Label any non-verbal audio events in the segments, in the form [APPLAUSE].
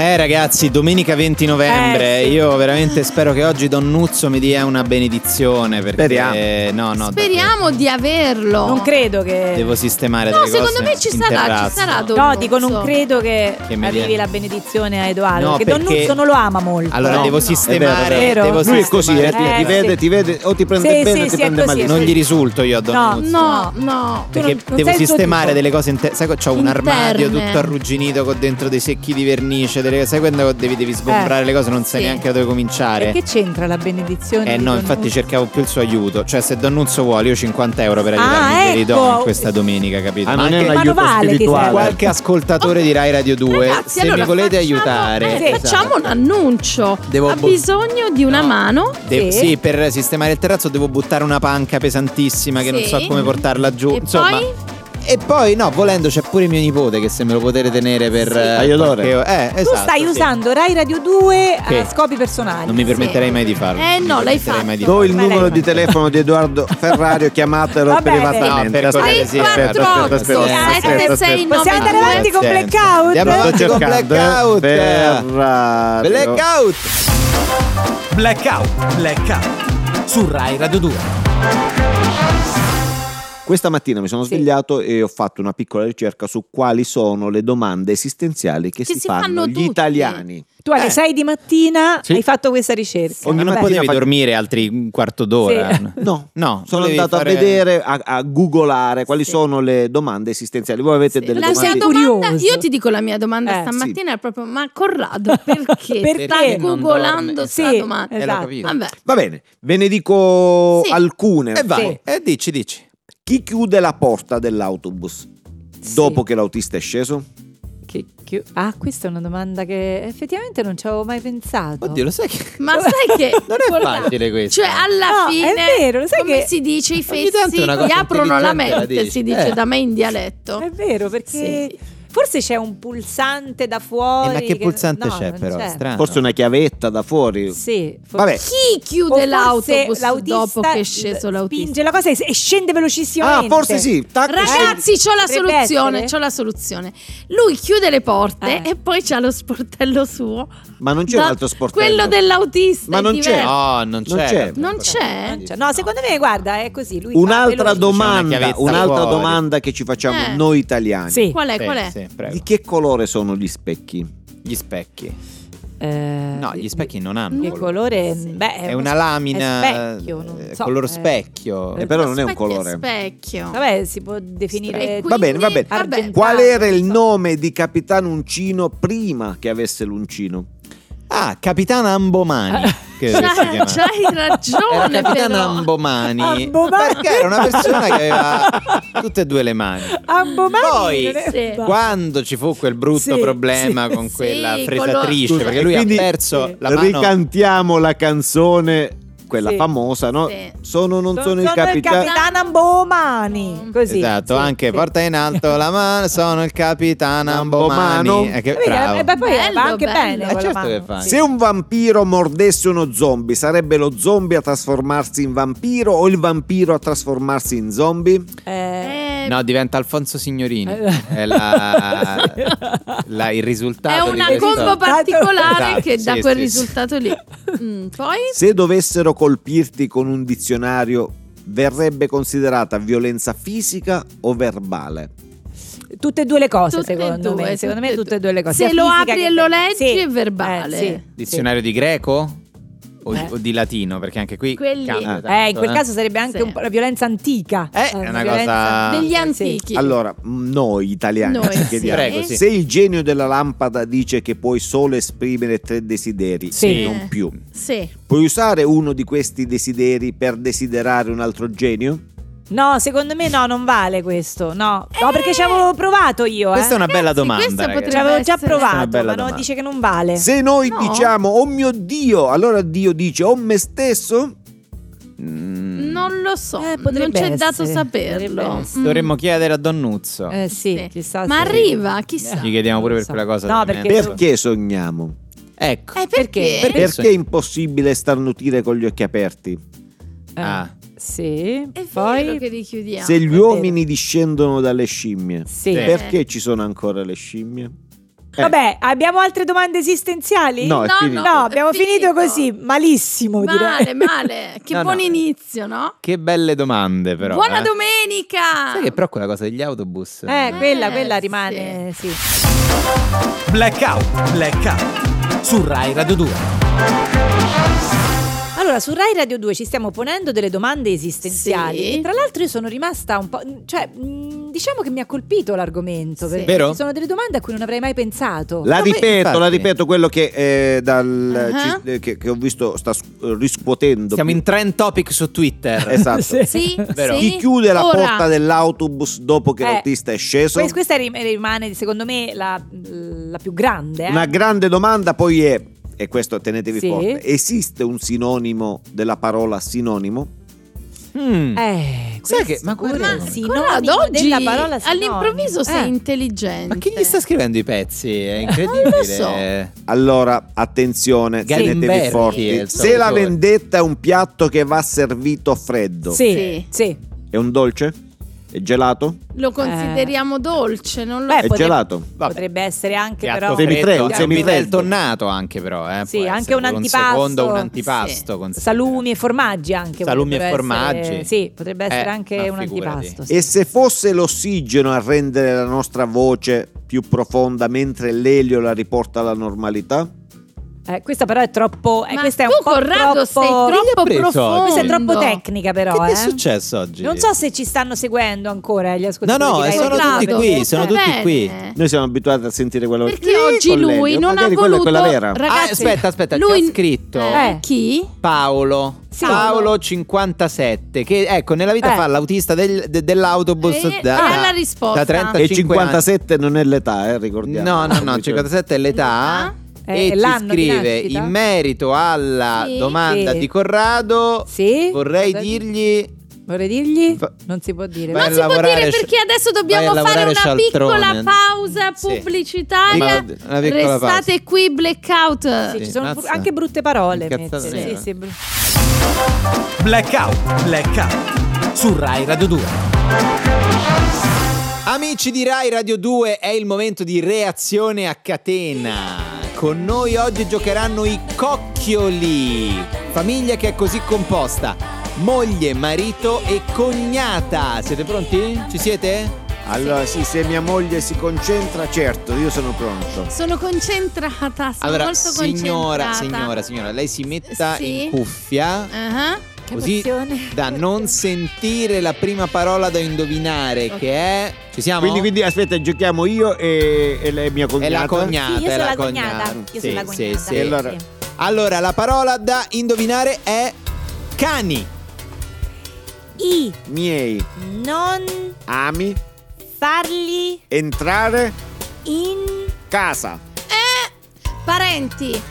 Eh ragazzi, domenica 20 novembre, Eh, sì. io veramente spero che oggi Don Nuzzo mi dia una benedizione perché Speriamo. no, no, Speriamo di averlo. Non credo che. devo sistemare No, secondo me ci sarà, ci sarà Don No, dico, non credo che, Che arrivi la benedizione a Edoardo. No, perché Don Nuzzo non lo ama molto. Allora No, devo no. sistemare, È vero, devo è vero. Lui è così, eh, ti, Eh, ti vede, sì. ti vede, o ti prende Sì, bene sì, o ti prende malissimo. Non gli risulto io a Don No, Nuzzo. No, no. Perché devo sistemare delle cose interne. Sai, c'ho un armadio tutto arrugginito con dentro dei secchi di vernice. Delle... Sai quando devi, devi sgombrare Eh. le cose, non sai Sì. neanche da dove cominciare. E che c'entra la benedizione? Eh no, Don infatti Nuzzo? cercavo più il suo aiuto. Cioè, se Don Nuzzo vuole, io 50 euro per Ah, aiutarmi glieli do ecco. in questa domenica, capito? Ah, Ma non è anche un Ma aiuto che spirituale. qualche ascoltatore di Rai Radio 2, Ragazzi, se allora mi volete facciamo- aiutare, eh, esatto. Facciamo un annuncio. Devo ha bo- bisogno di una No. mano. De- Sì. sì, per sistemare il terrazzo devo buttare una panca pesantissima che non Sì. so come portarla giù. E Insomma, poi? E poi, no, volendo c'è pure mio nipote che se me lo potete tenere per... Sì. eh, Aiutore. Eh, Tu esatto, stai sì. usando Rai Radio 2 a Che? scopi personali. Non mi permetterei Sì. mai di farlo. Eh, no, l'hai permetterei mai di Do il numero di telefono di Edoardo Ferrario, [LAUGHS] chiamatelo Va privatamente. No, per ascoltare, sì, aspetta, aspetta, aspetta, aspetta, aspetta, aspetta. Possiamo andare avanti con. Blackout? Andiamo avanti con Blackout. eh, Ferrario. Blackout. Blackout, blackout. Su Rai Radio 2. Questa mattina mi sono Sì. svegliato e ho fatto una piccola ricerca su quali sono le domande esistenziali che, Che si, si fanno fanno gli tutti. italiani. Tu alle Eh. 6 di mattina Sì. hai fatto questa ricerca. Ogni Ma non mattina potevi fa- dormire altri un quarto d'ora? Sì. No, No, sono andato fare- a vedere, a, a googolare quali Sì. sono le domande esistenziali. Voi avete Sì. delle La domande? domanda, io ti dico la mia domanda Eh, stamattina è proprio ma Corrado [LAUGHS] perché, Perché stai googolando Sì. domanda? Eh, Esatto. Va bene, ve ne dico Sì. alcune. E vai, Sì. e dici, dici. Chi chiude la porta dell'autobus Sì. dopo che l'autista è sceso? Che- che- ah, questa è una domanda che effettivamente non ci avevo mai pensato. Oddio, lo sai che... Ma sai che [LAUGHS] Non è facile questo. Cioè alla No, fine è vero, lo sai come che- si dice i fessi gli aprono la la mente, dici. si dice Eh. da me in dialetto. È vero, perché Sì. Forse c'è un pulsante da fuori. Eh, ma che pulsante no, c'è però? c'è. Strano. Forse una chiavetta da fuori. Sì, forse- Vabbè. Chi chiude l'autobus l'autista dopo che è sceso l'autista? Spinge la cosa e e scende Ah, velocissimamente. forse sì. Tac, Ragazzi, c'ho la soluzione, c'ho la soluzione. Lui chiude le porte Eh. e poi c'ha lo sportello suo. Ma non c'è Da- un altro sportello. Quello dell'autista. Ma non c'è. No, non c'è. Non c'è. Non c'è? Non c'è. No, secondo me, guarda, è così. Lui Un'altra domanda, un'altra domanda che ci facciamo Eh. noi italiani. Sì. Qual è? Sì, Qual è? Sì, prego. Di che colore sono gli specchi? Gli specchi. Eh, No, gli specchi non hanno. Che colore. colore? Sì. Beh, È una lamina. È specchio, non eh, so. color eh. specchio. Eh, però non è un colore. Specchio. Vabbè, si può definire. Va bene, va bene. Qual era il nome di Capitano Uncino prima che avesse l'uncino? Ah, Capitana Ambomani. che si C'hai, chiama. c'hai Era ragione, Capitana però. Ambomani. Ambomani. Perché era una persona che aveva tutte e due le mani. Ambomani Poi, Sì. Quando ci fu quel brutto Sì, problema sì. con quella Sì, fresatrice, perché lui Quindi- ha perso Sì. la mano. Ricantiamo la canzone, quella Sì. famosa, no? Sì. Sono non sono, Sono il capitano. capitano Ambomani. Così. Esatto, sì, anche sì. porta in alto la mano, sono il capitano Ambomani. Ambomano. Eh, che Vedi, bravo. eh, beh, poi Bello, va anche bello. bene. Eh, certo mano. che fa. Se un vampiro mordesse uno zombie, sarebbe lo zombie a trasformarsi in vampiro o il vampiro a trasformarsi in zombie? Eh, Eh, No, diventa Alfonso Signorini. Eh. È la- la- il risultato È di una questo- combo particolare Esatto, che dà sì, quel sì, risultato lì. [LAUGHS] Mm, poi? Se dovessero colpirti con un dizionario, verrebbe considerata violenza fisica o verbale? tutte e due le cose, Tutte secondo due, me. Secondo me tutte e due le cose. Se sia lo apri che- e lo leggi Sì. è verbale. Eh, sì, Dizionario di greco? O, Eh. o di latino? Perché anche qui Quelli- tanto, Eh, in quel eh. caso sarebbe anche Sì. un po' la violenza antica. Eh, è una violenza- cosa- Degli antichi. Allora, noi italiani Noi, sì. Prego, sì. se il genio della lampada dice che puoi solo esprimere tre desideri Sì. e non più, Sì. puoi usare uno di questi desideri per desiderare un altro genio? No, secondo me no, non vale questo. No, no perché ci avevo provato io. Questa è eh. una bella domanda. Ci avevo già provato, ma no, dice che non vale. Se noi No. diciamo, oh mio Dio, allora Dio dice, oh me stesso? Mm, Non lo so, Eh, non c'è dato essere, saperlo. potrebbe essere. Mm. Dovremmo chiedere a Don Nuzzo. Eh sì, Sì. chissà Ma se- arriva, chissà. Gli chiediamo pure per quella cosa. No, perché- Perché sogniamo? Ecco. Eh, perché? Perché- Perché è impossibile starnutire con gli occhi aperti? Eh, Ah, Sì. È Poi che richiudiamo. Se gli uomini discendono dalle scimmie, Sì. Eh. perché ci sono ancora le scimmie? Eh, Vabbè, abbiamo altre domande esistenziali? No, No. No, abbiamo finito. finito. così, malissimo Male, direi. male. [LAUGHS] Che No, buon no. inizio, no? Che belle domande, però. Buona eh. domenica! Sai che però quella cosa degli autobus. Eh, quella, Eh, quella sì. rimane, sì. Blackout, blackout. Su Rai Radio 2. Allora, su Rai Radio 2 ci stiamo ponendo delle domande esistenziali. Sì. E tra l'altro io sono rimasta un po'. cioè, mh, diciamo che mi ha colpito l'argomento. Sì. Perché Vero? ci sono delle domande a cui non avrei mai pensato. La Come- ripeto, la infatti. ripeto, quello che, eh, dal, Ah. ci- eh, che, che ho visto sta s- riscuotendo. Siamo in trend topic su Twitter. [LAUGHS] Esatto. Sì. Sì, Vero. sì. Chi chiude la Ora. porta dell'autobus dopo che Eh, l'autista è sceso? Que- Questa rim- rimane, secondo me, la, la più grande. eh. Una grande domanda poi è, e questo tenetevi Sì. forte, esiste un sinonimo della parola sinonimo? Mm. Eh, Sai che- ma guarda- Ma sinonimo Corrado, oggi della parola sinonimo. all'improvviso sei Eh. intelligente. Ma chi gli sta scrivendo i pezzi? È incredibile. Non lo so. Allora, attenzione, Gamberti tenetevi è forti. Se la vendetta è un piatto che va servito freddo, Sì, Sì. sì. è un dolce? È gelato? Lo consideriamo dolce, non lo Beh, è potrebbe- gelato? Vabbè. Potrebbe essere anche Piatto però... Semifreddo, freddo, un è semifreddo. tonnato anche però, eh. Sì, anche un antipasto. secondo un antipasto. Sì. Salumi e formaggi anche. Salumi e formaggi. essere- sì, potrebbe essere Eh, anche un antipasto. sì. E se fosse l'ossigeno a rendere la nostra voce più profonda mentre l'elio la riporta alla normalità? Eh, questa però è troppo... eh, Ma questa è tu, un po' Corrado, troppo... sei troppo profondo. Questa è troppo tecnica però, Che ti è eh. successo oggi? Non so se ci stanno seguendo ancora gli No, ascoltatori. no, di Rai sono Radio tutti qui, perché- sono tutti qui. Noi siamo abituati a sentire quello Perché Sì, oggi lui non ha voluto... quella vera. Ragazzi, Ah, aspetta, aspetta, lui... c'è scritto. Eh, Eh. Chi? Paolo. Sì. Paolo 57 che ecco nella vita Eh. fa l'autista del- de- dell'autobus E- da, ha la risposta. da 35 E 57 non è l'età, eh, anni. ricordiamo. No, no, no, Cioè, 57 è l'età e ci scrive in merito alla Sì. domanda Sì. di Corrado Sì? vorrei Cosa- dirgli Vorrei dirgli? Fa- Non si può dire. Vai si può dire sci- perché adesso dobbiamo fare una scialtrone. piccola pausa Sì. pubblicitaria. Ma- una piccola Restate pausa. qui, blackout. Sì, ci Sì, sono mazza. anche brutte parole. Sì, sì, bru- Blackout, blackout. Su Rai Radio 2. Amici di Rai Radio 2 è il momento di reazione a catena. Con noi oggi giocheranno i cocchioli, famiglia che è così composta, moglie, marito e cognata. Siete pronti? Ci siete? Allora, sì, se mia moglie si concentra, certo, io sono pronto. Sono concentrata, sono allora, molto signora, concentrata. signora, signora, lei si metta Sì. in cuffia Che così da non sentire la prima parola da indovinare che è Ci siamo? Quindi, quindi aspetta, giochiamo io e, e lei mia è cognata. la cognata, Sì, io è sono la la cognata. cognata. Io Sì, sono la sì, cognata. sì. Allora- sì. Allora, la parola da indovinare è cani. I Miei non ami farli entrare in casa. Parenti.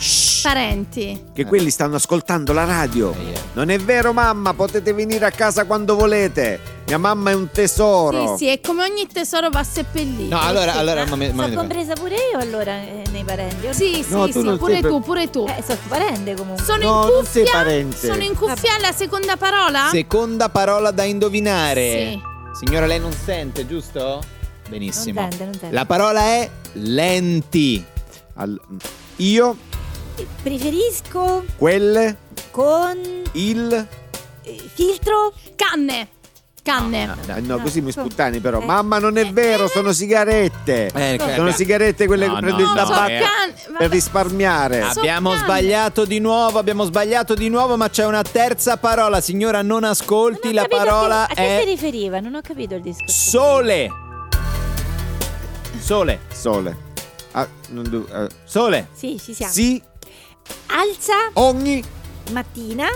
Parenti. Che quelli stanno ascoltando la radio. Non è vero, mamma, potete venire a casa quando volete. Mia mamma è un tesoro. Sì, sì, e come ogni tesoro va seppellito. No, allora, Sì. allora, Sono momento, un momento. compresa pure io allora eh, nei parenti. o no? Sì, No, sì, tu sì, non pure sei tu, pure tu. Eh, sono parente comunque. Sono No, in non sei cuffia. parente. Sono in cuffia alla seconda parola? Seconda parola da indovinare. Sì. Signora, lei non sente, giusto? Benissimo. Non tende, non tende. La parola è lenti. Al- io, Preferisco quelle, con il. eh, filtro. Canne. Canne. Eh, no, così mi so. sputtani però. Eh. Mamma, non è vero, sono sigarette. Eh, Sono sigarette quelle No, che prendo no, il no, tabacco eh. per risparmiare. Ah, Abbiamo canne. sbagliato di nuovo, abbiamo sbagliato di nuovo, ma c'è una terza parola. Signora, non ascolti, Non la parola a che, a che si è riferiva? Non ho capito il discorso. sole. Sole. Sole. Ah, non devo- eh, Sole. Sì, ci siamo. sì, Alza ogni mattina.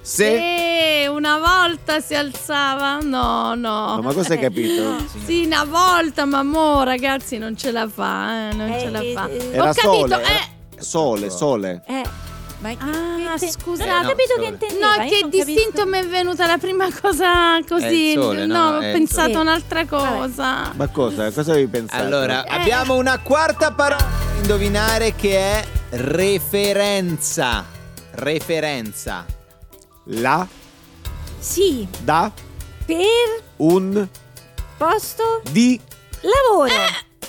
se. Eh, una volta si alzava? No, no. No, ma cosa hai capito? [LAUGHS] Sì, una volta, ma mo ragazzi non ce la fa, eh, non Eh, ce la eh, fa. eh, Era Ho capito, sole. eh. Sole, sole. Eh, ma Ah, che- scusate. Non ho no, capito sole. che intendeva. No, io che distinto capisco. mi è venuta la prima cosa così. È il sole, no? ho È il pensato sole. a un'altra cosa. Ma cosa? Cosa avevi pensato? Allora, Eh. abbiamo una quarta parola da indovinare che è referenza. Referenza. la Sì. Da Per un posto di lavoro.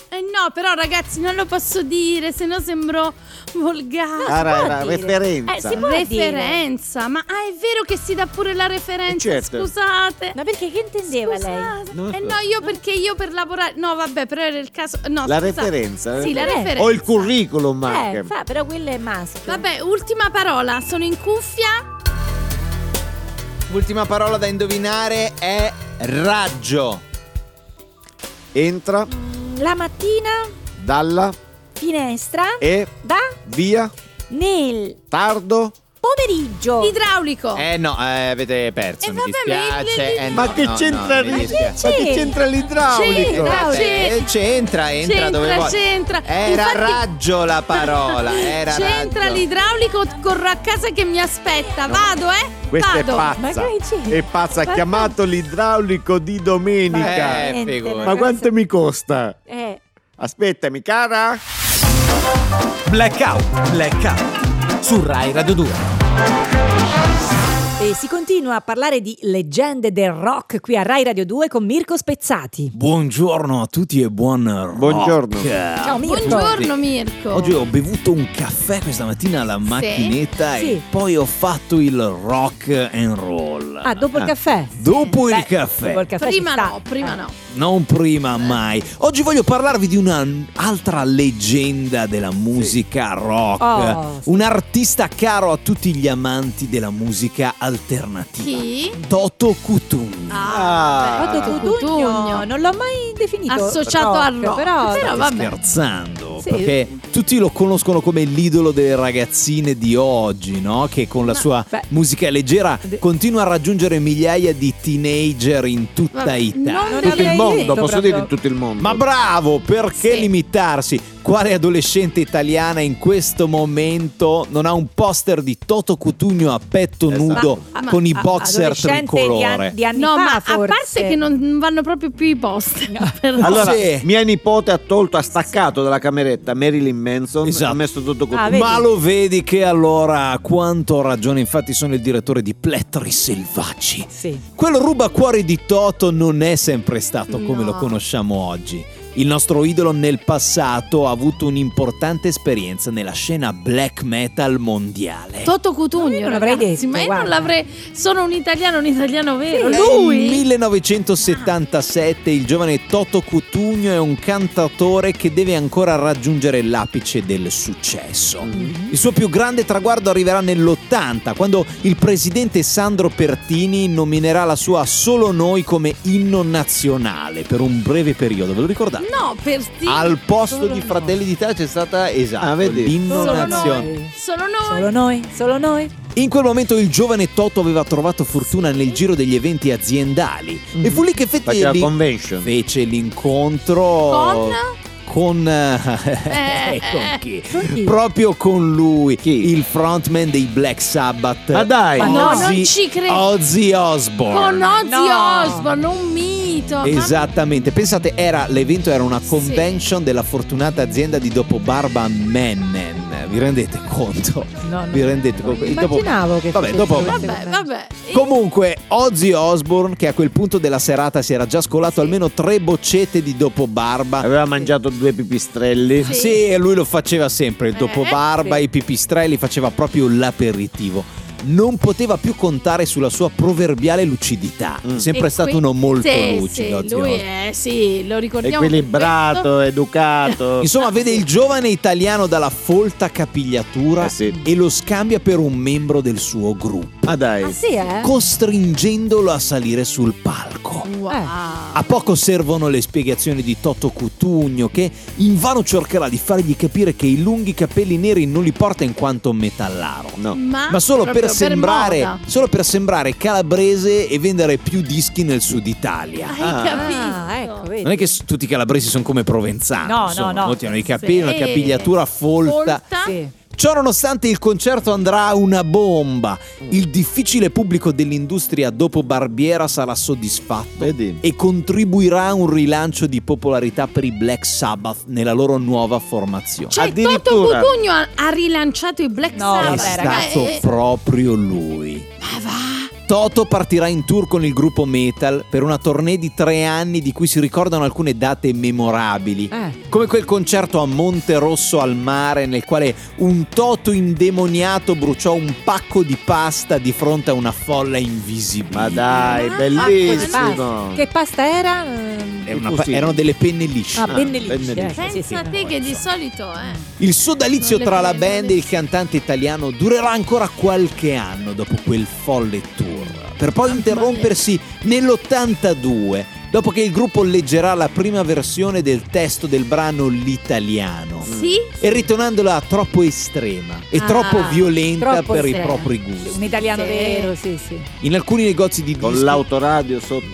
Eh no, però ragazzi, non lo posso dire, se no sembro [LAUGHS] volgare. Ah, ra- può ra- dire. referenza. Eh, si può dire. referenza. Ma ah, è vero che si dà pure la referenza, Eh, certo. scusate. Ma perché che intendeva lei? Scusate. Non Eh so. no, io perché io per lavorare. No, vabbè, però era il caso. No, La scusate. referenza. Sì, la Eh. referenza. O il curriculum Eh, anche. fa, però quello è maschio. Vabbè, ultima parola. Sono in cuffia. L'ultima parola da indovinare è raggio. Entra La mattina, dalla finestra, e da via nel tardo. pomeriggio. Idraulico. Eh no, eh, avete perso, Eh, mi vabbè, ma dispiace. Eh, Ma no, che no, c'entra no, lì? Ma che c'entra l'idraulico? C'entra, Eh, c'entra. c'entra, entra dove C'entra, vuoi. c'entra. Era Infatti- raggio la parola, [LAUGHS] era C'entra raggio. l'idraulico, corro a casa che mi aspetta. Vado, eh? Questa è Vado. Ma pazza. È pazza, ha Ma- chiamato l'idraulico di domenica. Eh. Ma quanto mi costa? Eh, Aspettami, cara. Blackout, blackout. Su Rai Radio 2. e si continua a parlare di leggende del rock qui a Rai Radio 2 con Mirko Spezzati. Buongiorno a tutti e buon rock. Buongiorno. Ciao Mirko. Buongiorno Mirko. Oggi ho bevuto un caffè questa mattina alla macchinetta Sì. e poi ho fatto il rock and roll. Ah, dopo il caffè? Dopo il Beh, caffè. Dopo il caffè Prima no, prima no. Non prima mai. Oggi voglio parlarvi di un'altra leggenda della musica rock. Oh, sì. Un artista caro a tutti gli amanti della musica alternativa. Chi? Toto Cutugno. Ah, Otto beh, Cutugno, non l'ho mai definito Associato rock, al rock, però, però vabbè. scherzando Sì. perché tutti lo conoscono come l'idolo delle ragazzine di oggi no? che con la sua beh. musica leggera continua a raggiungere migliaia di teenager in tutta Vabbè, Italia non Non Tutto il avrei mondo, posso dire in tutto il mondo. ma bravo perché Sì. limitarsi quale adolescente italiana in questo momento non ha un poster di Toto Cutugno a petto Esatto. nudo Ma- ma- con i a- boxer tricolore Di, an- di anni No, fa, ma a forse. parte che non vanno proprio più i post. [LAUGHS] però- Allora, Sì. mia nipote ha tolto, ha staccato dalla cameretta Marilyn Manson Esatto. ha messo tutto con Ah? Ma lo vedi che allora ha quanto ragione, infatti sono il direttore di Plettri Selvaggi. Sì. Quello ruba cuori di Toto non è sempre stato come No. lo conosciamo oggi. Il nostro idolo nel passato ha avuto un'importante esperienza nella scena black metal mondiale. Toto Cutugno, non l'avrei ragazzi, detto, ma io guarda. non l'avrei. Sono un italiano, un italiano vero. Sì. Lui. Nel 1977 il giovane Toto Cutugno è un cantautore che deve ancora raggiungere l'apice del successo. Mhm. Il suo più grande traguardo arriverà nell'80, quando il presidente Sandro Pertini nominerà la sua Solo Noi come inno nazionale per un breve periodo. Ve lo ricordate? No, per ti. Al posto Solo di noi. Fratelli d'Italia c'è stata esatto Ah, vedi? l'inno Solo nazionale. noi. Sono noi. Solo noi, solo noi. In quel momento il giovane Toto aveva trovato fortuna nel giro degli eventi aziendali e fu lì che l'in- convention fece l'incontro Con? con, [LAUGHS] eh, Eh, [LAUGHS] con chi? Con chi? Proprio con lui, Chi? il frontman dei Black Sabbath. Ma dai! Ma no, Ozzy- non ci credo. Ozzy Osbourne. Con Ozzy No. Osbourne, un mito. Esattamente, pensate, era, l'evento era una convention della fortunata azienda di dopo Barba Mennen. Vi rendete conto? No, no. Vi rendete conto? Il dopo- Immaginavo che Vabbè, dopo- Vabbè, vabbè. Comunque, Ozzy Osbourne, che a quel punto della serata si era già scolato almeno tre boccette di dopo barba. aveva mangiato due pipistrelli Sì. Sì, e lui lo faceva sempre, il dopo Eh, barba, sì. i pipistrelli, faceva proprio l'aperitivo. Non poteva più contare sulla sua proverbiale lucidità. Mm. È sempre E stato qui- uno molto sì, lucido. Sì, lui è, sì, lo ricordiamo. equilibrato, educato [LAUGHS] Insomma, vede il giovane italiano dalla folta capigliatura Eh sì. e lo scambia per un membro del suo gruppo, Ma dai Ah sì, eh? costringendolo a salire sul palco. Wow. A poco servono le spiegazioni di Toto Cutugno che invano cercherà di fargli capire che i lunghi capelli neri non li porta in quanto metallaro. No Ma, Ma solo per, sembrare, moda. solo per sembrare calabrese e vendere più dischi nel sud Italia. Hai Ah. capito? Ah, ecco, vedi. Non è che tutti i calabresi sono come provenzano. No, no, insomma, no. Molti hanno i capelli, una Sì. capigliatura folta. Folta. Sì. Ciò nonostante il concerto andrà a una bomba. Il difficile pubblico dell'industria dopo Barbiera sarà soddisfatto Vedi e contribuirà a un rilancio di popolarità per i Black Sabbath nella loro nuova formazione. Cioè, Toto. Cutugno ha, ha rilanciato i Black No, È Sabbath. ragazzi. stato Eh, eh, proprio lui. Ma va. Toto partirà in tour con il gruppo Metal per una tournée di tre anni di cui si ricordano alcune date memorabili. Eh. Come quel concerto a Monte Rosso al mare nel quale un Toto indemoniato bruciò un pacco di pasta di fronte a una folla invisibile. Ma dai, Ah, bellissimo. Che pasta era? Era una Il pa- erano delle penne lisce. Ah, penne lisce, penne eh, lisce. sì, sì. Pensa a te che di solito eh. Il sodalizio tra la band e il cantante italiano durerà ancora qualche anno dopo quel folle tour, per poi interrompersi nell'82, dopo che il gruppo leggerà la prima versione del testo del brano L'italiano. Sì? E ritornandola troppo estrema e Ah, troppo violenta troppo per i sì. propri gusti. Un italiano Sì. vero, sì, sì. In alcuni negozi di Con dischi l'autoradio sotto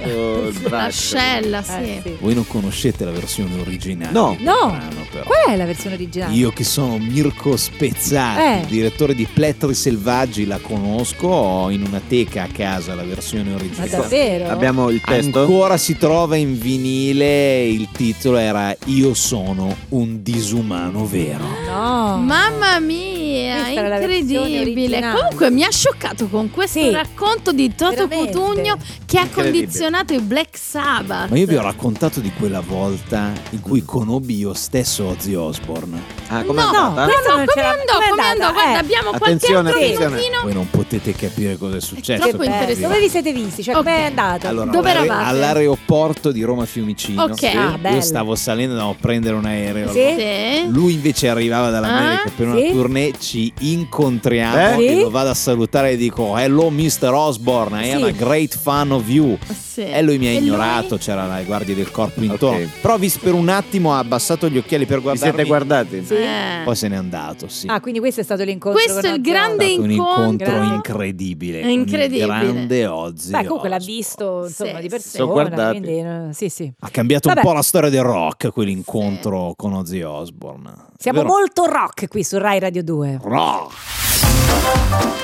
il braccio. L'ascella, sì. Eh, sì. voi non conoscete la versione originale. No. No. brano, però. Qual è la versione originale? Io che sono Mirko Spezzati, Eh. direttore di Plettri Selvaggi, la conosco, ho in una teca a casa la versione Ma originale. davvero? Abbiamo il testo? Ancora si trova in vinile, il titolo era Io sono un disumano vero. No. Mamma mia, Questa era la incredibile. Comunque mi ha scioccato con questo Sì. racconto di Toto Veramente. Cutugno che ha Incredibile. condizionato i Black Sabbath. Ma io vi ho raccontato di quella volta in cui conobbi io stesso Ozzy Osbourne. Ah, com'è no, andata? Questa no, non come c'era- andò? com'è Come andò? andata? Guarda, Eh. abbiamo Attenzione, qualche altro attenzione. minutino. Voi non potete capire cosa è successo. troppo interessante. Dove vi siete visti? Cioè, Ok. com'è andato? Allora, Dove all'aere- eravate? all'aeroporto di Roma Fiumicino. Ok. Ah, bello. Io stavo salendo, andavo a prendere un aereo. Sì? Sì. Lui invece arrivava dall'America Ah, per una sì? tournée, ci incontriamo Eh? e lo vado a salutare e dico Hello Mr. Osborne, I am Sì. a great fan of you. Sì. E lui mi ha E ignorato, c'era la guardia del corpo intorno. Ok. Però visto per un attimo ha abbassato gli occhiali per Vi guardarmi. siete guardati? Sì? Eh. Poi se n'è andato, sì. Ah, quindi questo è stato l'incontro Questo è il grande stato un incontro incontro. incredibile. Incredibile. grande Ozzy. Beh, comunque l'ha visto insomma Sì, di persona, Sono guardati. quindi eh, sì, sì. Ha cambiato Vabbè. un po' la storia del rock, quell'incontro con Ozzy Osbourne. Siamo Vero? molto rock qui su Rai Radio 2. rock.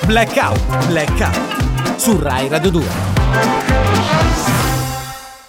Blackout, blackout. Su Rai Radio 2.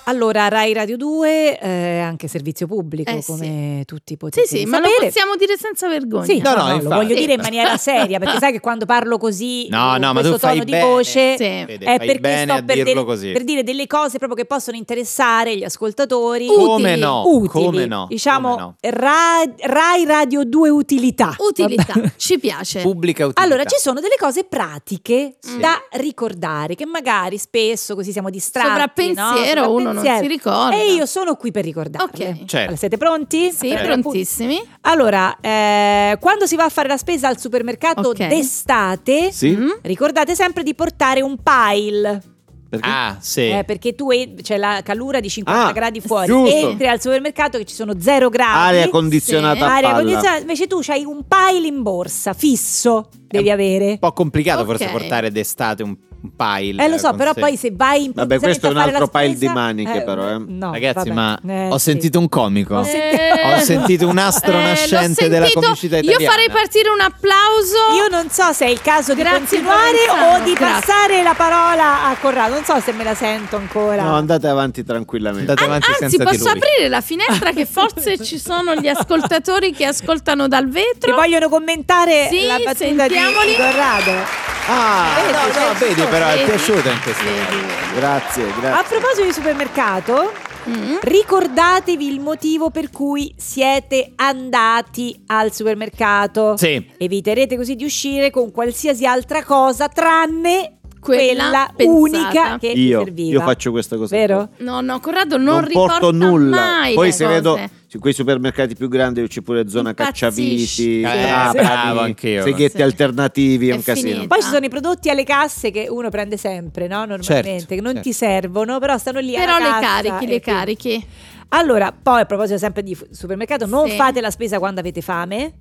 Allora, Rai Radio 2 è anche servizio pubblico, Eh, sì. come tutti potete Sì, sì, ma lo sapere. possiamo dire senza vergogna. Sì, No, no, no, no, lo voglio dire in maniera seria, perché sai che quando parlo così, No, con no, ma questo tu fai tono di bene. voce, Sì. Vede, è fai perché bene sto a per, così. per dire delle cose proprio che possono interessare gli ascoltatori. Utili. Come no? Utili, Come no? diciamo Come no? Ra- Rai Radio 2 utilità. Utilità, Vabbè. ci piace. Pubblica utilità. Allora, ci sono delle cose pratiche Sì. da ricordare, che magari spesso così siamo distratti. Sovrappensiero, no? uno non si ricorda. E io sono qui per ricordarle. Ok. Certo. Allora, siete pronti? Sì, appunti? prontissimi. Allora, eh, quando si va a fare la spesa al supermercato Ok. d'estate, Sì? Mm? ricordate sempre di portare un pile. Perché? Ah, sì. eh, perché tu c'è la calura di 50 Ah, gradi fuori, giusto. entri al supermercato che ci sono 0 gradi. Aria condizionata Sì. a aria condizionata, invece tu hai un pile in borsa fisso, devi avere. Un po' complicato Ok. forse portare d'estate un, un pile. Eh lo so, con però sé. poi se vai in Vabbè, questo è un altro pile spesa- di maniche, però, eh. no, Ragazzi, vabbè. ma Eh, ho sì. sentito un comico. Ho Ho, sentito- un astro Eh, nascente della comicità Io italiana. farei partire un applauso. Io non so se è il caso di Grazie, continuare Provenzano, o di grazie. passare la parola a Corrado. Non so se me la sento ancora. No, andate avanti tranquillamente. Andate An- avanti Anzi, senza di posso lui. aprire la finestra che forse ci sono gli ascoltatori che ascoltano dal che vetro. vogliono commentare Sì, la battuta di, sentiamoli. di Corrado. Ah, Vedi, no, no, vedi, vedi, però è piaciuta in Vedi, cosa. vedi. Grazie, A grazie. proposito di supermercato, Mm. ricordatevi il motivo per cui siete andati al supermercato. Sì. Eviterete così di uscire con qualsiasi altra cosa tranne Quella quella, unica che Io, serviva. io faccio questa cosa. Vero? No, no, Corrado non, Non riporta porto nulla. mai Poi le se cose. vedo su quei supermercati più grandi c'è pure zona cacciaviti, Eh, bravo, anch'io. seghetti Sì. alternativi, è un casino. Poi ci sono i prodotti alle casse che uno prende sempre, no? Normalmente, Certo, che non certo. ti servono, però stanno lì Però alla le carichi, le carichi. Allora, poi a proposito sempre di supermercato, non Sì. fate la spesa quando avete fame.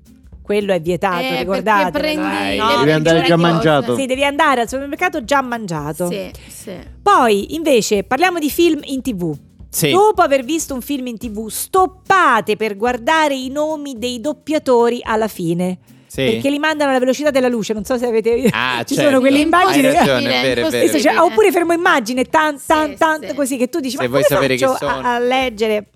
Quello è vietato, Eh, ricordate. prendi le Devi andare già mangiato. Sì, devi andare al supermercato già mangiato. Sì, sì. Poi, invece, parliamo di film in tv. Sì. Dopo aver visto un film in tv, stoppate per guardare i nomi dei doppiatori alla fine. Sì. Perché li mandano alla velocità della luce, non so se avete Ah, [LAUGHS] Ci certo. sono quelle immagini Hai che- ragione, è vero, è vero. Cioè, oppure fermo immagine, tan, tan, Sì, tan, sì. così che tu dici: Se Ma vuoi come sapere chi faccio a, sono." a leggere?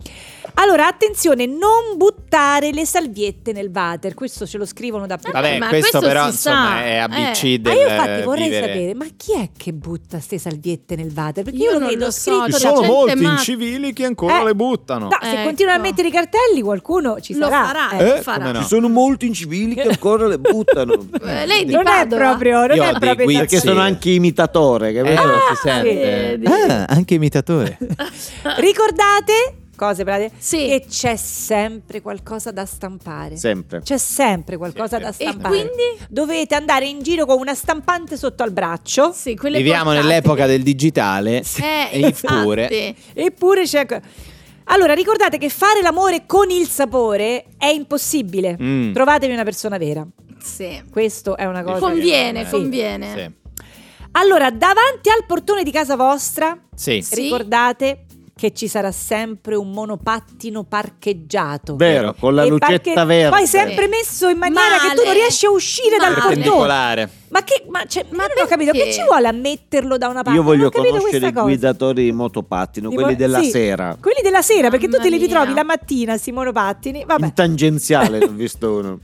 Allora, attenzione, non buttare le salviette nel water. Questo ce lo scrivono da Vabbè, ma questo, questo però insomma sa. è ABC Eh. del Ma io infatti vorrei vivere. sapere, ma chi è che butta ste salviette nel water? Perché Io io, lo non vedo lo so, scritto Ci sono molti ma- incivili che ancora Eh, le buttano. No, se Ecco. continuano a mettere i cartelli qualcuno ci Lo sarà. farà, eh. lo farà. come no? Ci sono molti incivili che ancora le buttano. [LAUGHS] Eh, lei di Non è Padova? proprio, non Io è proprio guizzi. Perché sono anche imitatore, Eh, capito? si sente. vedi. Ah, anche imitatore. [LAUGHS] Ricordate cose pratiche, Sì. che c'è sempre qualcosa da stampare. Sempre. C'è sempre qualcosa da E stampare. quindi? Dovete andare in giro con una stampante sotto al braccio. Sì, quelle Viviamo portatili. nell'epoca del digitale. Eh, [LAUGHS] Eppure. Eppure c'è. Allora, ricordate che fare l'amore con il sapore è impossibile. Mm. Trovatevi una persona vera. Sì. Questo è una cosa. Conviene, Sì. conviene. Sì. Allora, davanti al portone di casa vostra, Sì. Sì. ricordate che ci sarà sempre un monopattino parcheggiato. Vero, con la lucetta parche- verde. Poi sempre messo in maniera che tu non Male. riesci a uscire dal Male. portone. Perpendicolare. Ma che ma, cioè, Ma non ho capito che ci vuole a metterlo da una parte? Io voglio conoscere questa i cosa. guidatori di motopattino, Di quelli mo- della sì, sera. Quelli della sera, perché tu te li ritrovi mia. la mattina, sti monopattini. Vabbè. In tangenziale [LAUGHS] ne ho visto uno.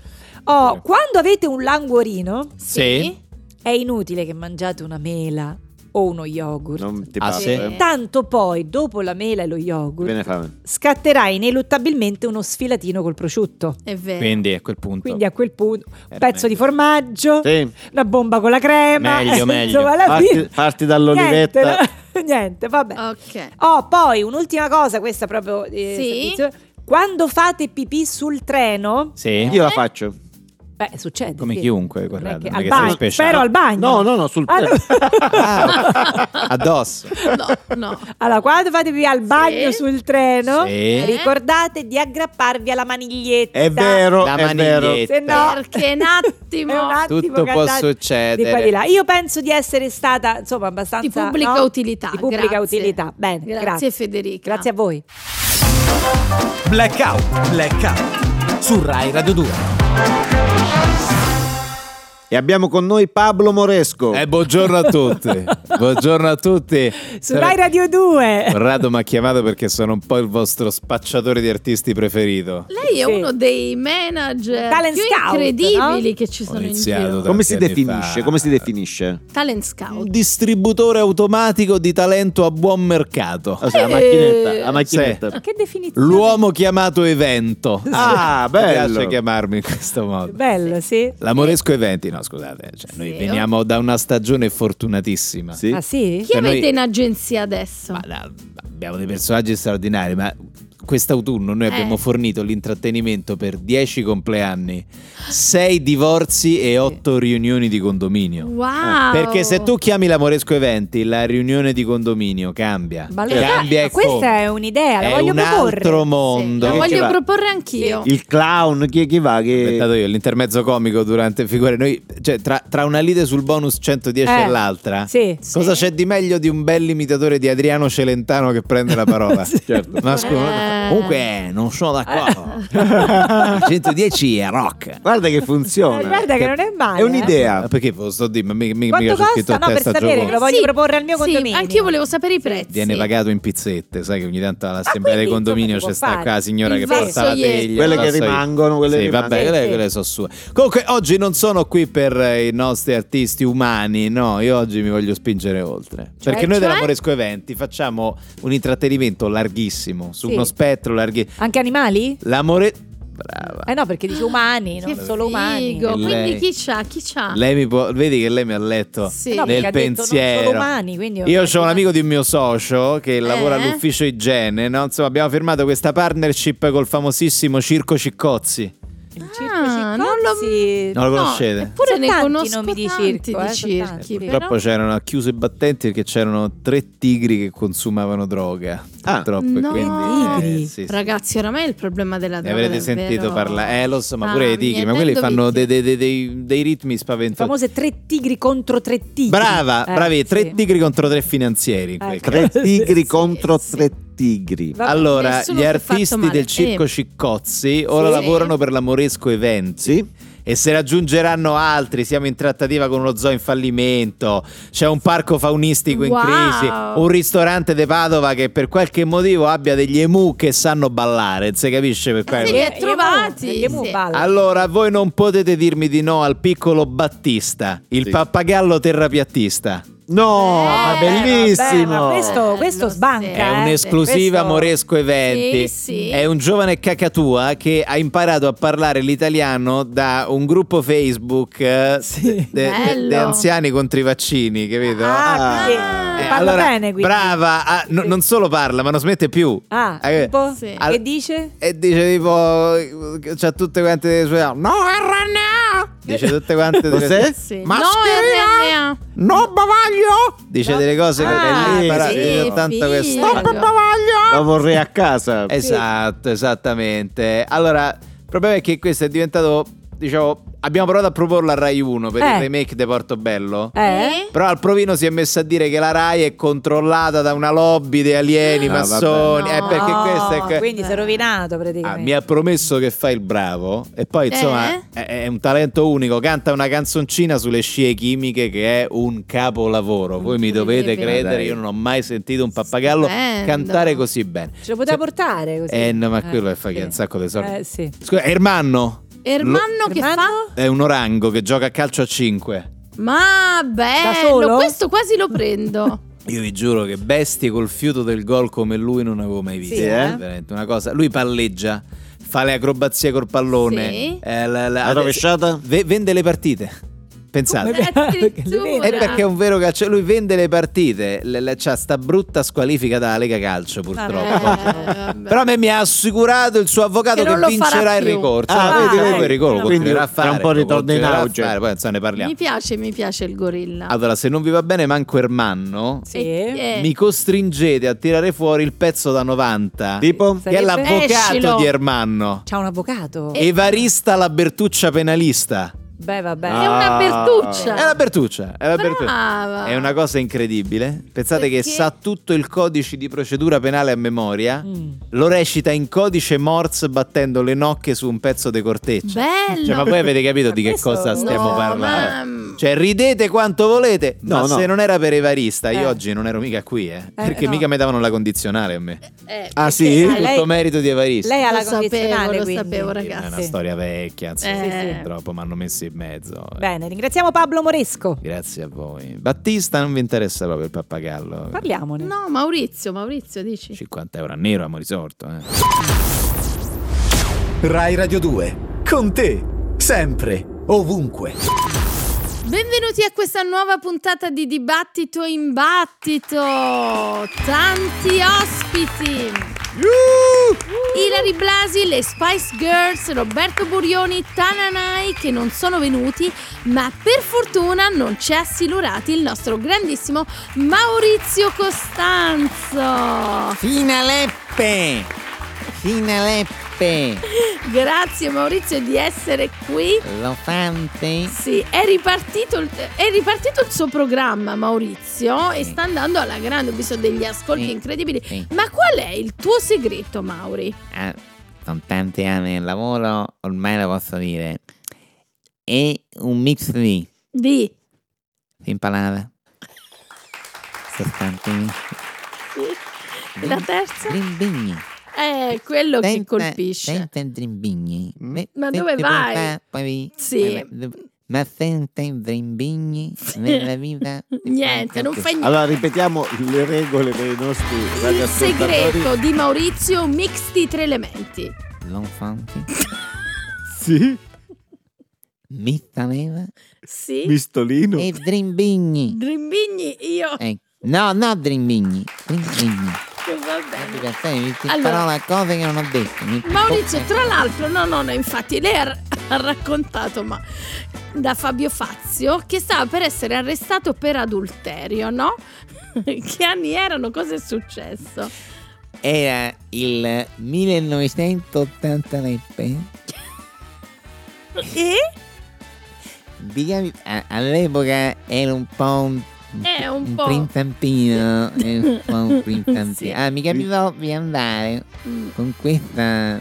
Oh, quando avete un languorino, Sì. è inutile che mangiate una mela o uno yogurt. Non ti Ah, passa, sì? eh? Tanto poi, dopo la mela e lo yogurt, Bene fame. scatterà ineluttabilmente uno sfilatino col prosciutto. È vero. Quindi a quel punto. Quindi a quel punto, un Eh, pezzo meglio. di formaggio, Sì. una bomba con la crema. Meglio, [LAUGHS] meglio. Insomma, alla Parti, fine- parti dall'olivetta. Niente, no? [LAUGHS] Niente, vabbè. Ok. Oh, poi un'ultima cosa, questa proprio eh, Sì. servizio. Quando fate pipì sul treno, Sì. Io la faccio. Beh, succede. Come sì. chiunque, è al bagno, spero al bagno. No, no, no, sul Allora, [LAUGHS] Ah, addosso. No, no. allora, quando fate pipì al bagno Sì. sul treno, Sì. ricordate di aggrapparvi alla maniglietta. È vero, La è vero. maniglietta. Se no, Perché un [LAUGHS] attimo. un attimo Tutto può succedere. di qua di là. Io penso di essere stata, insomma, abbastanza Di pubblica no? utilità. Di pubblica grazie. utilità. Bene, Grazie, grazie. Federica. Grazie a voi. Blackout, blackout. Su Rai Radio 2. Thank you. E abbiamo con noi Pablo Moresco. Eh, buongiorno a tutti. [LAUGHS] buongiorno a tutti. Su Rai Radio 2. Corrado mi ha chiamato perché sono un po' il vostro spacciatore di artisti preferito. Lei è Sì. uno dei manager Talent più scout, incredibili no? che ci sono in giro. Come si definisce? fa. Come si definisce? Talent Un scout. distributore automatico di talento a buon mercato. Ah, sì, la Eh, macchinetta. La macchinetta. Che definizione? L'uomo chiamato evento. Ah, Mi bello. piace chiamarmi in questo modo. Bello, sì. L'amoresco eventi, no scusate, cioè, noi Sì. veniamo da una stagione fortunatissima. Sì. Ah, sì? Chi Cioè, noi- avete in agenzia adesso? Ma, no, abbiamo dei personaggi straordinari, ma quest'autunno noi Eh. abbiamo fornito l'intrattenimento per 10 compleanni, 6 divorzi e 8 riunioni di condominio. Wow. Perché se tu chiami l'Amoresco Eventi, la riunione di condominio cambia. Ma cambia ma questa come. è un'idea, la È voglio un proporre. altro Sì, mondo. la Che ci voglio va? proporre anch'io. Il clown, chi, chi va? Ho Che... inventato io l'intermezzo comico durante figure. Noi, cioè, tra, tra una lite sul bonus 110 Eh, e l'altra, sì. cosa c'è di meglio di un bell'imitatore di Adriano Celentano che prende la parola? [LAUGHS] Certo. Ma scusa, Eh. Comunque eh, non sono d'accordo. [LAUGHS] Il 110 è rock. Guarda che Eh, funziona. guarda che non è male. È un'idea. Ma perché ve lo sto dire? Ma mica, mica Quanto c'è scritto costa? a No, per testa sapere, giovane. lo voglio proporre al mio sì, condominio. Anch'io volevo sapere i prezzi. Viene pagato in pizzette, sai che ogni tanto alla assemblea quindi, del condominio c'è sta qua la signora Il che porta la teglia. Quelle che rimangono, quelle sì, rimangono. vabbè, Sì, quelle, sì. quelle sono sue. Comunque oggi non sono qui per eh, i nostri artisti umani, no, io oggi mi voglio spingere oltre. Perché noi Cioè? dell'Amoresco Eventi facciamo un intrattenimento larghissimo, su Sì. uno spettro larghissimo. Anche animali? L'amore... Brava. Eh no, perché dice umani, Che non solo umani. figo. Quindi chi c'ha? Chi c'ha? Lei mi può... Vedi che lei mi ha letto Sì. No, nel detto pensiero. solo umani, Io ho un amico di un mio socio che lavora Eh? all'ufficio igiene, no? Insomma, abbiamo firmato questa partnership col famosissimo Circo Ciccozzi. Il circo Ah, non Ciccozzi. Non lo No, conoscete? eppure Sono ne conosco nomi di tanti circo, eh, di sono circhi, tanti. però- Purtroppo c'erano a chiuso i battenti perché c'erano tre tigri che consumavano droga. Ah. Purtroppo, e No. quindi, Tigri? eh, sì, sì. Ragazzi, oramai il problema della Ne droga avrete davvero- sentito parlare, eh lo so, ma Ah, pure i tigri, ma rendo quelli fanno dei, dei- dei- dei ritmi Le spaventosi. famose tre tigri contro tre tigri. Brava, Eh, bravi, tre sì. tigri contro tre finanzieri in quel Ecco. caso. [LAUGHS] Tre tigri Sì, contro sì. tre tigri. Vabbè, Allora, gli artisti del Circo Eh. Ciccozzi ora Sì. lavorano per l'Amoresco Eventi Sì? e se ne aggiungeranno altri. Siamo in trattativa con uno zoo in fallimento. C'è un parco faunistico in Wow. crisi. Un ristorante di Padova che per qualche motivo abbia degli emu che sanno ballare. Non si capisce per Sì, quello. li ha Gli emu- trovati, gli emu sì. Allora, voi non potete dirmi di no al piccolo Battista, il Sì. pappagallo terrapiattista. No, ma Eh, bellissimo. vabbè, ma questo, questo Bello, sbanca. sì. È eh. un'esclusiva Questo- Moresco Eventi. Sì, sì. È un giovane cacatua che ha imparato a parlare l'italiano da un gruppo Facebook eh, Sì. de- de- Bello. de anziani contro i vaccini, capito? Ah, Ah. Eh, parla allora, bene, quindi. brava, ah, no- non solo parla, ma non smette più. Ah, Eh, tipo, Sì. Al- che dice? E dice tipo, c'ha tutte quante le sue... No, RNA! Dice tutte quante delle? Sì. Mascherina! No. No, bavaglio! Dice delle cose Ah, bellissime, sì, dice tanta figo. questa... No, bavaglio! La vorrei a casa. Esatto, esattamente. Allora, il problema è che questo è diventato, diciamo, abbiamo provato a proporlo a Rai 1 per Eh. il remake di Portobello. Eh? Però al provino si è messo a dire che la Rai è controllata da una lobby di alieni, Ah, massoni. vabbè. Eh, perché No, questo è. Quindi si è rovinato Ah, praticamente. mi ha promesso che fa il bravo e poi insomma Eh? è, è un talento unico, canta una canzoncina sulle scie chimiche che è un capolavoro. Voi mi dovete credere, io non ho mai sentito un pappagallo Stupendo. cantare così bene. Ce lo poteva Cioè- portare così? Eh no, ma quello è fa che sì. un sacco di soldi. Eh sì. Scusa, Ermanno Ermanno che fa? è un orango che gioca a calcio a 5. Ma solo? bello, questo quasi lo prendo. [LAUGHS] Io vi giuro che bestie col fiuto del gol come lui non avevo mai visto. Sì, eh? Veramente una cosa. Lui palleggia, fa le acrobazie col pallone. Sì. eh, la, la- La rovesciata? ve- vende le partite. Pensate. [LAUGHS] È perché è un vero calcio. Lui vende le partite. Le, le- c'ha sta brutta squalifica dalla Lega Calcio, purtroppo. Eh, vabbè. Però a me mi ha assicurato il suo avvocato Che che, vincerà il ricorso. Ah, Ah, vedi, vedi, vedi. il ricorso Quindi continuerà a fare. un po' lo ritorna in auge. fare, Poi insomma, ne parliamo. Mi piace, mi piace il gorilla. Allora, se non vi va bene, manco Ermanno. Sì. Eh, Mi costringete a tirare fuori il pezzo da 90 Tipo? che è l'avvocato Escilo. di Ermanno. C'ha un avvocato? Evarista la Bertuccia penalista. Beh, vabbè. È una Ah. Bertuccia. È la Bertuccia, è la Bertuccia. È una cosa incredibile. Pensate Perché? che sa tutto il codice di procedura penale a memoria. Mm. Lo recita in codice Morse battendo le nocche su un pezzo di corteccia. Bello. Cioè, ma voi avete capito di che cosa stiamo No, parlando? ma- Cioè, ridete quanto volete, ma No, no. se non era per Evarista, io Eh. oggi non ero mica qui, eh. perché no. mica mi davano la condizionale a me. Eh, Ah, perché- sì? Ah, Tutto lei- merito di Evarista. Lei ha la Lo sapevo, condizionale, lo quindi. sapevo, È ragazzi. una storia vecchia, insomma, Eh. Sì, sì. purtroppo mi hanno messo in mezzo. Bene, ringraziamo Pablo Moresco. Grazie a voi. Battista non vi interessa proprio il pappagallo. Parliamone. No, Maurizio, Maurizio, dici. 50 euro a nero a risorto. Eh. Rai Radio 2. Con te. Sempre. Ovunque. Benvenuti a questa nuova puntata di Dibattito in Battito. Tanti ospiti. Ilari Blasi, le Spice Girls, Roberto Burioni, Tananai che non sono venuti, ma per fortuna non ci ha silurati il nostro grandissimo Maurizio Costanzo. Finaleppe! Finaleppe! [LAUGHS] Grazie Maurizio di essere qui. Lo fante? Sì, è ripartito, il, è ripartito il suo programma Maurizio e Sì. sta andando alla grande, ho visto degli ascolti Sì. incredibili. Sì. Ma qual è il tuo segreto Mauri? Ah, sono tanti anni nel lavoro, ormai lo posso dire. È un mix di Di impalata, [LAUGHS] E la terza? drimbigni. È quello che colpisce. Sente drimbigni. Ma dove vai? Poi, Sì. Ma sente drimbigni nella vita? [LAUGHS] Niente, non fai niente. Allora ripetiamo le regole dei nostri il radioascoltatori. segreto di Maurizio, un mix di tre elementi. L'enfante, [LAUGHS] Sì, mittaneva Sì. Mistolino. e drimbigni. Drimbigni, io. Eh, no, no drimbigni, drimbigni. Va bene. Ti Allora- parola cose che non ho detto. Maurizio, tra l'altro, no, no, no, infatti lei ha, ha raccontato, ma da Fabio Fazio, che stava per essere arrestato per adulterio, no? [LAUGHS] che anni erano? Cosa è successo? Era il 1989. E? Diciamo, all'epoca ero un po' un, È un un po'. prinzampino. [LAUGHS] ero un po' un prinzampino. Sì. Ah, mi capitò di andare Mm, con questa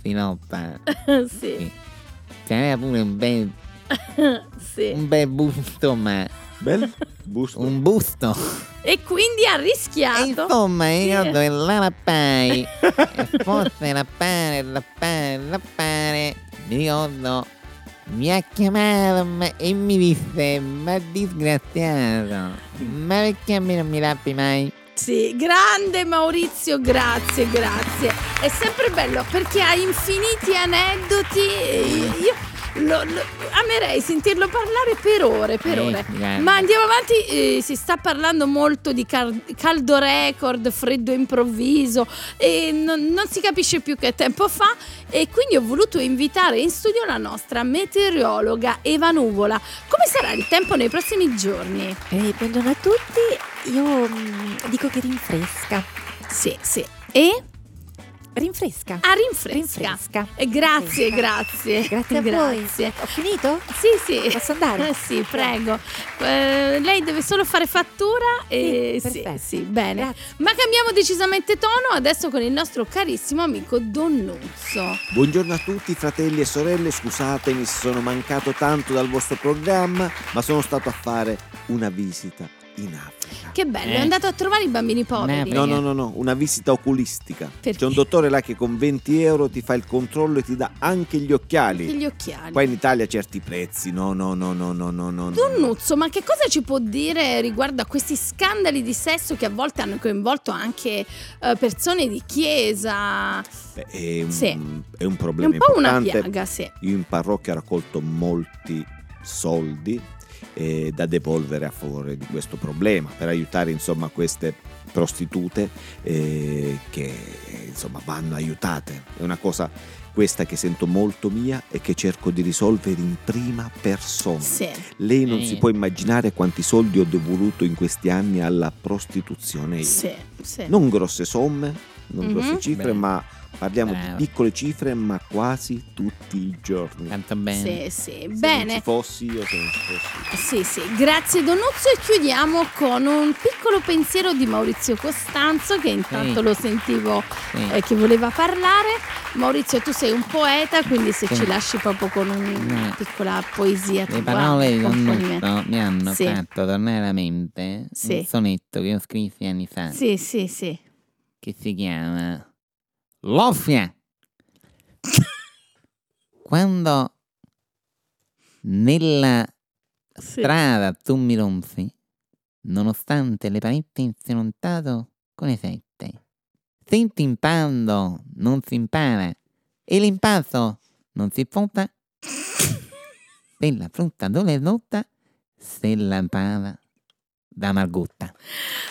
finoppa [LAUGHS] sì. Sì. C'aveva pure un bel, [LAUGHS] sì. un bel busto, ma Bel busto. un busto. E quindi ha E rischiato. insomma, Sì. io che la Rappai, e forse la Rappare, la Rappare, la Rappare, mi ricordo, mi ha chiamato ma- e mi disse, ma disgraziato, ma perché a me non mi rappi mai? Sì, grande Maurizio, grazie, grazie. È sempre bello perché ha infiniti aneddoti. Io lo- lo- amerei sentirlo parlare per ore, per Eh, ore. grande. Ma andiamo avanti, eh, si sta parlando molto di car- caldo record, freddo improvviso e non, non si capisce più che tempo fa e quindi ho voluto invitare in studio la nostra meteorologa Eva Nuvola. Come sarà il tempo nei prossimi giorni? Eh, buongiorno a tutti, io mm, dico che rinfresca. Sì, sì. E? Rinfresca. Ah, rinfresca. Rinfresca. Eh, grazie, Rinfresca. grazie. [LAUGHS] Grazie a Grazie. voi. Ho finito? Sì, sì. Posso andare? [LAUGHS] Eh, sì, prego. Eh, lei deve solo fare fattura e Sì, sì, perfetto. sì, bene. Grazie. Ma cambiamo decisamente tono adesso con il nostro carissimo amico Donnuzzo. Buongiorno a tutti fratelli e sorelle, scusatemi se sono mancato tanto dal vostro programma, ma sono stato a fare una visita in Africa. Che bello, Eh. è andato a trovare i bambini poveri. No, no, no, no, una visita oculistica. Perché? C'è un dottore là che con 20 euro ti fa il controllo e ti dà anche gli occhiali. Anche gli occhiali. Qua in Italia certi prezzi, no, no, no, no, no, no, no. no. Donnuzzo, ma che cosa ci può dire riguardo a questi scandali di sesso che a volte hanno coinvolto anche eh, persone di chiesa? Beh, È un, Sì. è un È problema un po' una importante. piaga, sì. Io in parrocchia ho raccolto molti soldi eh, da devolvere a favore di questo problema per aiutare insomma queste prostitute eh, che insomma vanno aiutate. È una cosa questa che sento molto mia e che cerco di risolvere in prima persona. Sì. Lei non Eh. si può immaginare quanti soldi ho devoluto in questi anni alla prostituzione. io. Sì, sì. Non grosse somme, non Mhm. grosse cifre, Beh. ma parliamo Bravo. di piccole cifre, ma quasi tutti i giorni. Tanto bene. Sì, sì, Se non bene. ci fossi io, se non ci fossi. Sì, sì, grazie Donuzzo e chiudiamo con un piccolo pensiero di Maurizio Costanzo che intanto Sì. lo sentivo Sì. eh, che voleva parlare. Maurizio, tu sei un poeta, quindi se Sì. ci lasci proprio con una Eh. piccola poesia Le parole di. Donnuzzo mi hanno Sì. fatto tornare alla mente Sì. un sonetto che io scrissi anni fa Sì, sì, sì. che si chiama Loffia. [LAUGHS] Quando nella Sì. strada tu mi rompi, nonostante le pareti siano untato con le sette. Senti impando, non si impara, e l'impasto non si frutta. [LAUGHS] Se la frutta non è rotta, se la pava da Margutta.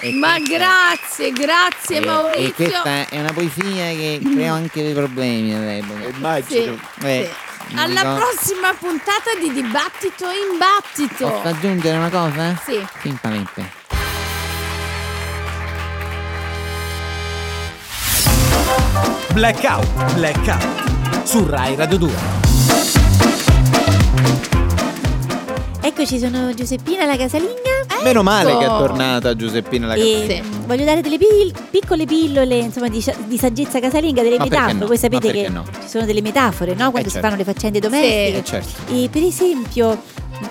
E Ma questa- grazie, grazie e- Maurizio. E questa è una poesia che creò anche dei problemi all'epoca. Immagino. Sì, Eh, sì. Alla ricordo- prossima puntata di Dibattito in Battito. Posso aggiungere una cosa? Sì. Simpamente. Blackout, blackout. Su Rai Radio 2. Eccoci, sono Giuseppina la casalinga Meno male che è Ecco. tornata Giuseppina la e Sì. mm, voglio dare delle pil- piccole pillole insomma, di, di saggezza casalinga, delle Ma perché metafore. no? Voi sapete Ma che no? ci sono delle metafore, no? Quando si certo. fanno le faccende domestiche. Eh, certo. E per esempio,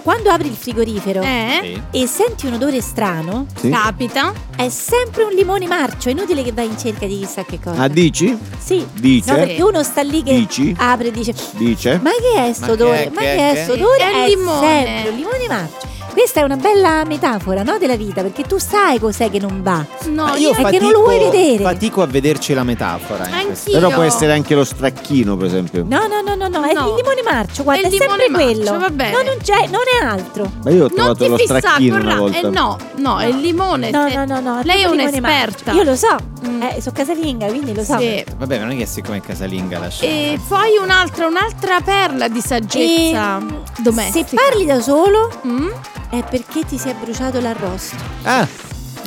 quando apri il frigorifero Eh? Sì. e senti un odore strano, Sì? Capita? è sempre un limone marcio. È inutile che vai in cerca di chissà che cosa. Ah, dici? Sì. Dice? No, perché uno sta lì che Dici? apre e dice: Dice? Ma che è sto Ma che odore? è, Ma che è, è che sto è? odore? È il limone. sempre un limone marcio. Questa è una bella metafora, no? Della vita, perché tu sai cos'è che non va. No, Ma io, È che non lo vuoi vedere. Fatico a vederci la metafora. anch'io. Però può essere anche lo stracchino, per esempio. No, no, no, no, no, è No. il limone marcio, guarda, È è, il limone sempre marcio, quello. va bene. No, non c'è, non è altro. Ma io ho Non trovato ti lo fissare stracchino con una volta. Eh no, no, è il limone. No, no, no, no. Lei è un'esperta. marcio. Io lo so, Mm. eh, sono casalinga, quindi lo so. Sì. Vabbè, ma non è che siccome è casalinga lascia. E poi un'altra, un'altra perla di saggezza E, domestica. Se parli da solo Mm? È perché ti si è bruciato l'arrosto. Ah,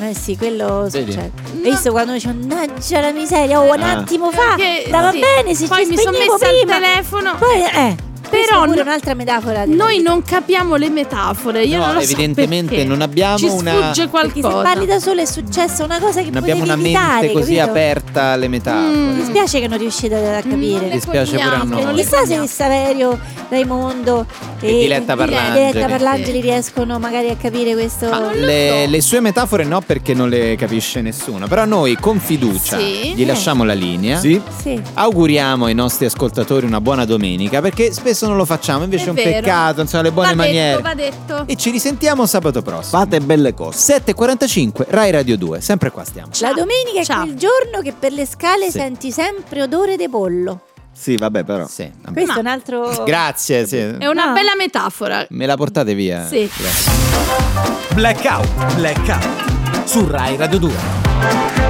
Eh sì, quello Vedi? succede. No. Hai visto quando dice mannaggia la miseria, oh, un Ah. attimo fa, Perché, stava sì, bene, se Poi ci mi sono spegnevo messa al prima. telefono. Poi, eh, questa Però è pure no- un'altra metafora. Noi non capiamo le metafore. Io No, non lo so evidentemente perché. non abbiamo Ci una- sfugge Perché se qualcosa. parli da solo è successa una cosa che Non abbiamo potevi una evitare, mente così capito? aperta alle metafore. Mm. Mi dispiace che non riuscite a capire. le dispiace pure a cogliamo, noi. Chissà se. Saverio, Raimondo E Diletta Parlangeli. Diletta Parlangeli riescono magari a capire questo. Le, so. le sue metafore no perché non le capisce nessuno, però noi con fiducia Sì. gli lasciamo la linea. Sì? Sì. Auguriamo ai nostri ascoltatori una buona domenica perché spesso non lo facciamo, invece è, È un vero. peccato, insomma, le buone va maniere. Detto, va detto. E ci risentiamo sabato prossimo. Fate belle cose. 7.45 Rai Radio 2, sempre qua stiamo. La domenica è Ciao. quel giorno che per le scale Sì. senti sempre odore di pollo. Sì, vabbè, però. Sì, vabbè. Questo Ma- è un altro. Grazie, sì. È una No. bella metafora. Me la portate via? Sì. Grazie. Blackout, blackout. Su Rai Radio 2.